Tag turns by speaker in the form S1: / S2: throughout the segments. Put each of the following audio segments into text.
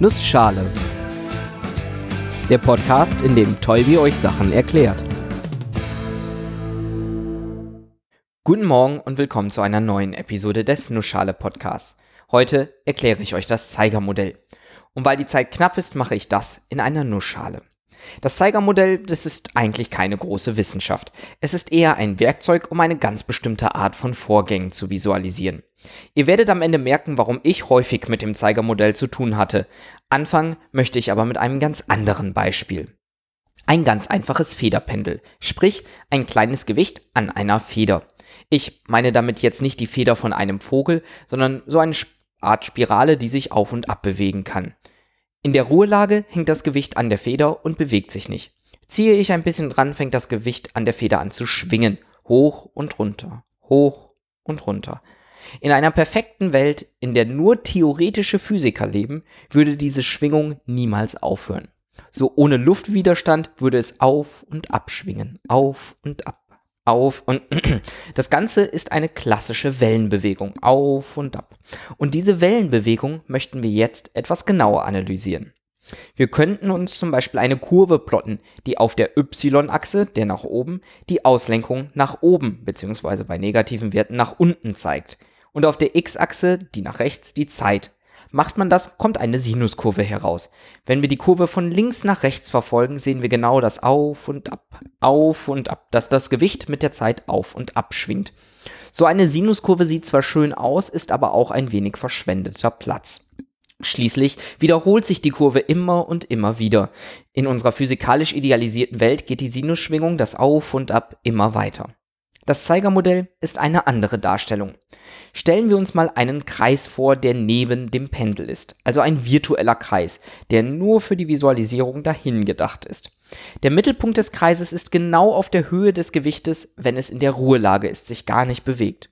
S1: Nussschale. Der Podcast, in dem Tolbi euch Sachen erklärt. Guten Morgen und willkommen zu einer neuen Episode des Nussschale Podcasts. Heute erkläre ich euch das Zeigermodell. Und weil die Zeit knapp ist, mache ich das in einer Nussschale. Das Zeigermodell, das ist eigentlich keine große Wissenschaft. Es ist eher ein Werkzeug, um eine ganz bestimmte Art von Vorgängen zu visualisieren. Ihr werdet am Ende merken, warum ich häufig mit dem Zeigermodell zu tun hatte. Anfangen möchte ich aber mit einem ganz anderen Beispiel. Ein ganz einfaches Federpendel, sprich ein kleines Gewicht an einer Feder. Ich meine damit jetzt nicht die Feder von einem Vogel, sondern so eine Art Spirale, die sich auf und ab bewegen kann. In der Ruhelage hängt das Gewicht an der Feder und bewegt sich nicht. Ziehe ich ein bisschen dran, fängt das Gewicht an der Feder an zu schwingen. Hoch und runter, hoch und runter. In einer perfekten Welt, in der nur theoretische Physiker leben, würde diese Schwingung niemals aufhören. So ohne Luftwiderstand würde es auf und ab schwingen, auf und ab, auf und das Ganze ist eine klassische Wellenbewegung, auf und ab. Und diese Wellenbewegung möchten wir jetzt etwas genauer analysieren. Wir könnten uns zum Beispiel eine Kurve plotten, die auf der y-Achse, der nach oben, die Auslenkung nach oben bzw. bei negativen Werten nach unten zeigt und auf der x-Achse, die nach rechts, die Zeit. Macht man das, kommt eine Sinuskurve heraus. Wenn wir die Kurve von links nach rechts verfolgen, sehen wir genau das Auf und Ab, Auf und Ab, dass das Gewicht mit der Zeit auf und ab schwingt. So eine Sinuskurve sieht zwar schön aus, ist aber auch ein wenig verschwendeter Platz. Schließlich wiederholt sich die Kurve immer und immer wieder. In unserer physikalisch idealisierten Welt geht die Sinusschwingung, das Auf und Ab, immer weiter. Das Zeigermodell ist eine andere Darstellung. Stellen wir uns mal einen Kreis vor, der neben dem Pendel ist, also ein virtueller Kreis, der nur für die Visualisierung dahin gedacht ist. Der Mittelpunkt des Kreises ist genau auf der Höhe des Gewichtes, wenn es in der Ruhelage ist, sich gar nicht bewegt.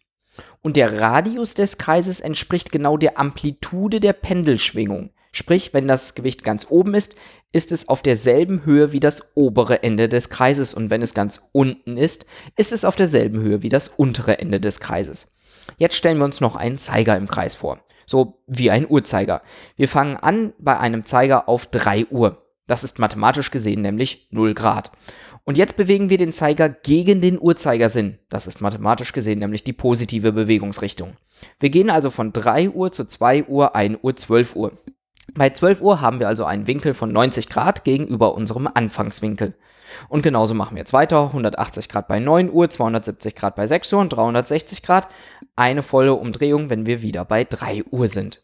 S1: Und der Radius des Kreises entspricht genau der Amplitude der Pendelschwingung. Sprich, wenn das Gewicht ganz oben ist, ist es auf derselben Höhe wie das obere Ende des Kreises und wenn es ganz unten ist, ist es auf derselben Höhe wie das untere Ende des Kreises. Jetzt stellen wir uns noch einen Zeiger im Kreis vor, so wie ein Uhrzeiger. Wir fangen an bei einem Zeiger auf 3 Uhr. Das ist mathematisch gesehen nämlich 0 Grad. Und jetzt bewegen wir den Zeiger gegen den Uhrzeigersinn. Das ist mathematisch gesehen nämlich die positive Bewegungsrichtung. Wir gehen also von 3 Uhr zu 2 Uhr, 1 Uhr, 12 Uhr. Bei 12 Uhr haben wir also einen Winkel von 90 Grad gegenüber unserem Anfangswinkel. Und genauso machen wir jetzt weiter. 180 Grad bei 9 Uhr, 270 Grad bei 6 Uhr und 360 Grad. Eine volle Umdrehung, wenn wir wieder bei 3 Uhr sind.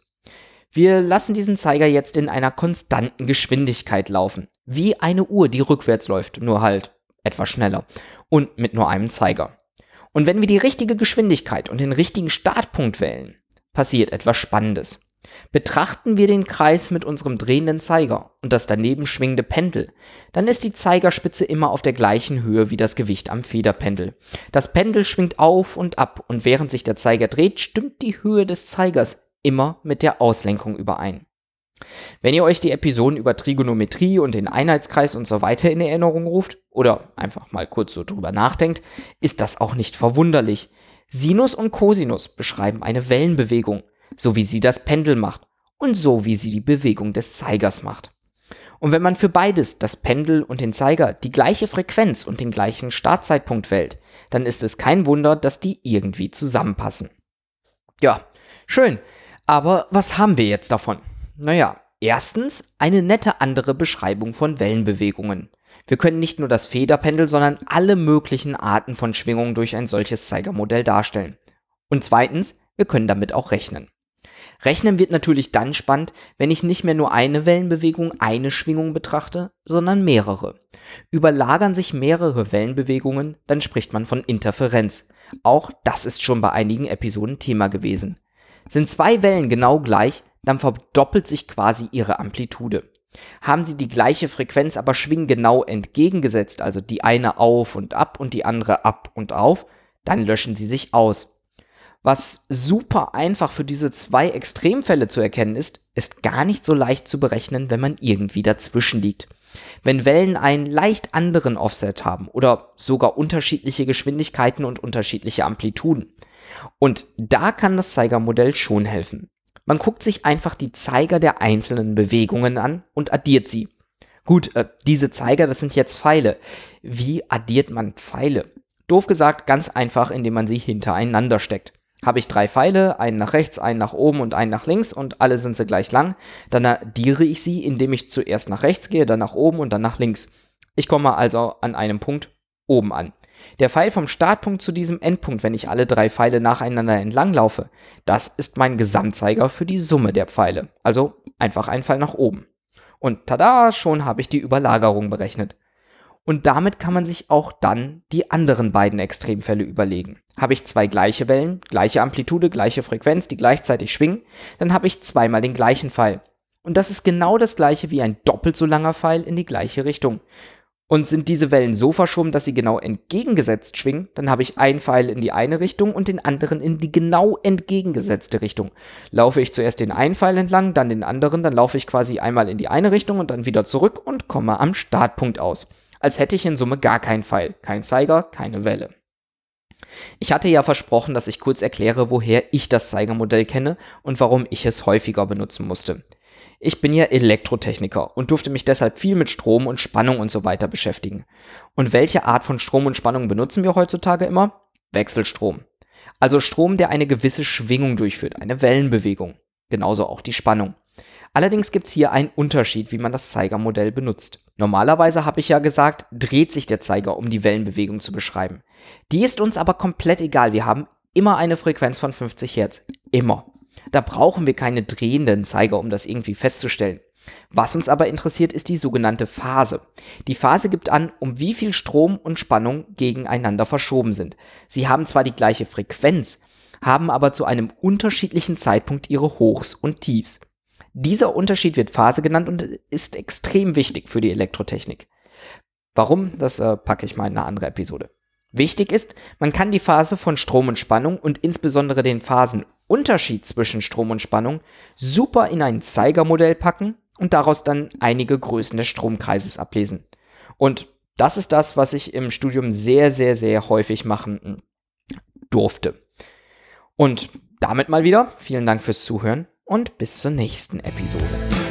S1: Wir lassen diesen Zeiger jetzt in einer konstanten Geschwindigkeit laufen. Wie eine Uhr, die rückwärts läuft, nur halt etwas schneller. Und mit nur einem Zeiger. Und wenn wir die richtige Geschwindigkeit und den richtigen Startpunkt wählen, passiert etwas Spannendes. Betrachten wir den Kreis mit unserem drehenden Zeiger und das daneben schwingende Pendel, dann ist die Zeigerspitze immer auf der gleichen Höhe wie das Gewicht am Federpendel. Das Pendel schwingt auf und ab und während sich der Zeiger dreht, stimmt die Höhe des Zeigers immer mit der Auslenkung überein. Wenn ihr euch die Episoden über Trigonometrie und den Einheitskreis und so weiter in Erinnerung ruft oder einfach mal kurz so drüber nachdenkt, ist das auch nicht verwunderlich. Sinus und Cosinus beschreiben eine Wellenbewegung so wie sie das Pendel macht und so wie sie die Bewegung des Zeigers macht. Und wenn man für beides, das Pendel und den Zeiger, die gleiche Frequenz und den gleichen Startzeitpunkt wählt, dann ist es kein Wunder, dass die irgendwie zusammenpassen. Ja, schön. Aber was haben wir jetzt davon? Naja, erstens eine nette andere Beschreibung von Wellenbewegungen. Wir können nicht nur das Federpendel, sondern alle möglichen Arten von Schwingungen durch ein solches Zeigermodell darstellen. Und zweitens, wir können damit auch rechnen. Rechnen wird natürlich dann spannend, wenn ich nicht mehr nur eine Wellenbewegung, eine Schwingung betrachte, sondern mehrere. Überlagern sich mehrere Wellenbewegungen, dann spricht man von Interferenz. Auch das ist schon bei einigen Episoden Thema gewesen. Sind zwei Wellen genau gleich, dann verdoppelt sich quasi ihre Amplitude. Haben sie die gleiche Frequenz, aber schwingen genau entgegengesetzt, also die eine auf und ab und die andere ab und auf, dann löschen sie sich aus. Was super einfach für diese zwei Extremfälle zu erkennen ist, ist gar nicht so leicht zu berechnen, wenn man irgendwie dazwischen liegt. Wenn Wellen einen leicht anderen Offset haben oder sogar unterschiedliche Geschwindigkeiten und unterschiedliche Amplituden. Und da kann das Zeigermodell schon helfen. Man guckt sich einfach die Zeiger der einzelnen Bewegungen an und addiert sie. Gut, äh, diese Zeiger, das sind jetzt Pfeile. Wie addiert man Pfeile? Doof gesagt, ganz einfach, indem man sie hintereinander steckt. Habe ich drei Pfeile, einen nach rechts, einen nach oben und einen nach links und alle sind sie gleich lang, dann addiere ich sie, indem ich zuerst nach rechts gehe, dann nach oben und dann nach links. Ich komme also an einem Punkt oben an. Der Pfeil vom Startpunkt zu diesem Endpunkt, wenn ich alle drei Pfeile nacheinander entlang laufe, das ist mein Gesamtzeiger für die Summe der Pfeile. Also einfach ein Pfeil nach oben. Und tada, schon habe ich die Überlagerung berechnet. Und damit kann man sich auch dann die anderen beiden Extremfälle überlegen. Habe ich zwei gleiche Wellen, gleiche Amplitude, gleiche Frequenz, die gleichzeitig schwingen, dann habe ich zweimal den gleichen Pfeil. Und das ist genau das gleiche wie ein doppelt so langer Pfeil in die gleiche Richtung. Und sind diese Wellen so verschoben, dass sie genau entgegengesetzt schwingen, dann habe ich einen Pfeil in die eine Richtung und den anderen in die genau entgegengesetzte Richtung. Laufe ich zuerst den einen Pfeil entlang, dann den anderen, dann laufe ich quasi einmal in die eine Richtung und dann wieder zurück und komme am Startpunkt aus. Als hätte ich in Summe gar keinen Pfeil, kein Zeiger, keine Welle. Ich hatte ja versprochen, dass ich kurz erkläre, woher ich das Zeigermodell kenne und warum ich es häufiger benutzen musste. Ich bin ja Elektrotechniker und durfte mich deshalb viel mit Strom und Spannung und so weiter beschäftigen. Und welche Art von Strom und Spannung benutzen wir heutzutage immer? Wechselstrom. Also Strom, der eine gewisse Schwingung durchführt, eine Wellenbewegung. Genauso auch die Spannung. Allerdings gibt es hier einen Unterschied, wie man das Zeigermodell benutzt. Normalerweise habe ich ja gesagt, dreht sich der Zeiger, um die Wellenbewegung zu beschreiben. Die ist uns aber komplett egal. Wir haben immer eine Frequenz von 50 Hertz. Immer. Da brauchen wir keine drehenden Zeiger, um das irgendwie festzustellen. Was uns aber interessiert, ist die sogenannte Phase. Die Phase gibt an, um wie viel Strom und Spannung gegeneinander verschoben sind. Sie haben zwar die gleiche Frequenz, haben aber zu einem unterschiedlichen Zeitpunkt ihre Hochs und Tiefs. Dieser Unterschied wird Phase genannt und ist extrem wichtig für die Elektrotechnik. Warum? Das äh, packe ich mal in eine andere Episode. Wichtig ist, man kann die Phase von Strom und Spannung und insbesondere den Phasenunterschied zwischen Strom und Spannung super in ein Zeigermodell packen und daraus dann einige Größen des Stromkreises ablesen. Und das ist das, was ich im Studium sehr, sehr, sehr häufig machen durfte. Und damit mal wieder, vielen Dank fürs Zuhören und bis zur nächsten Episode.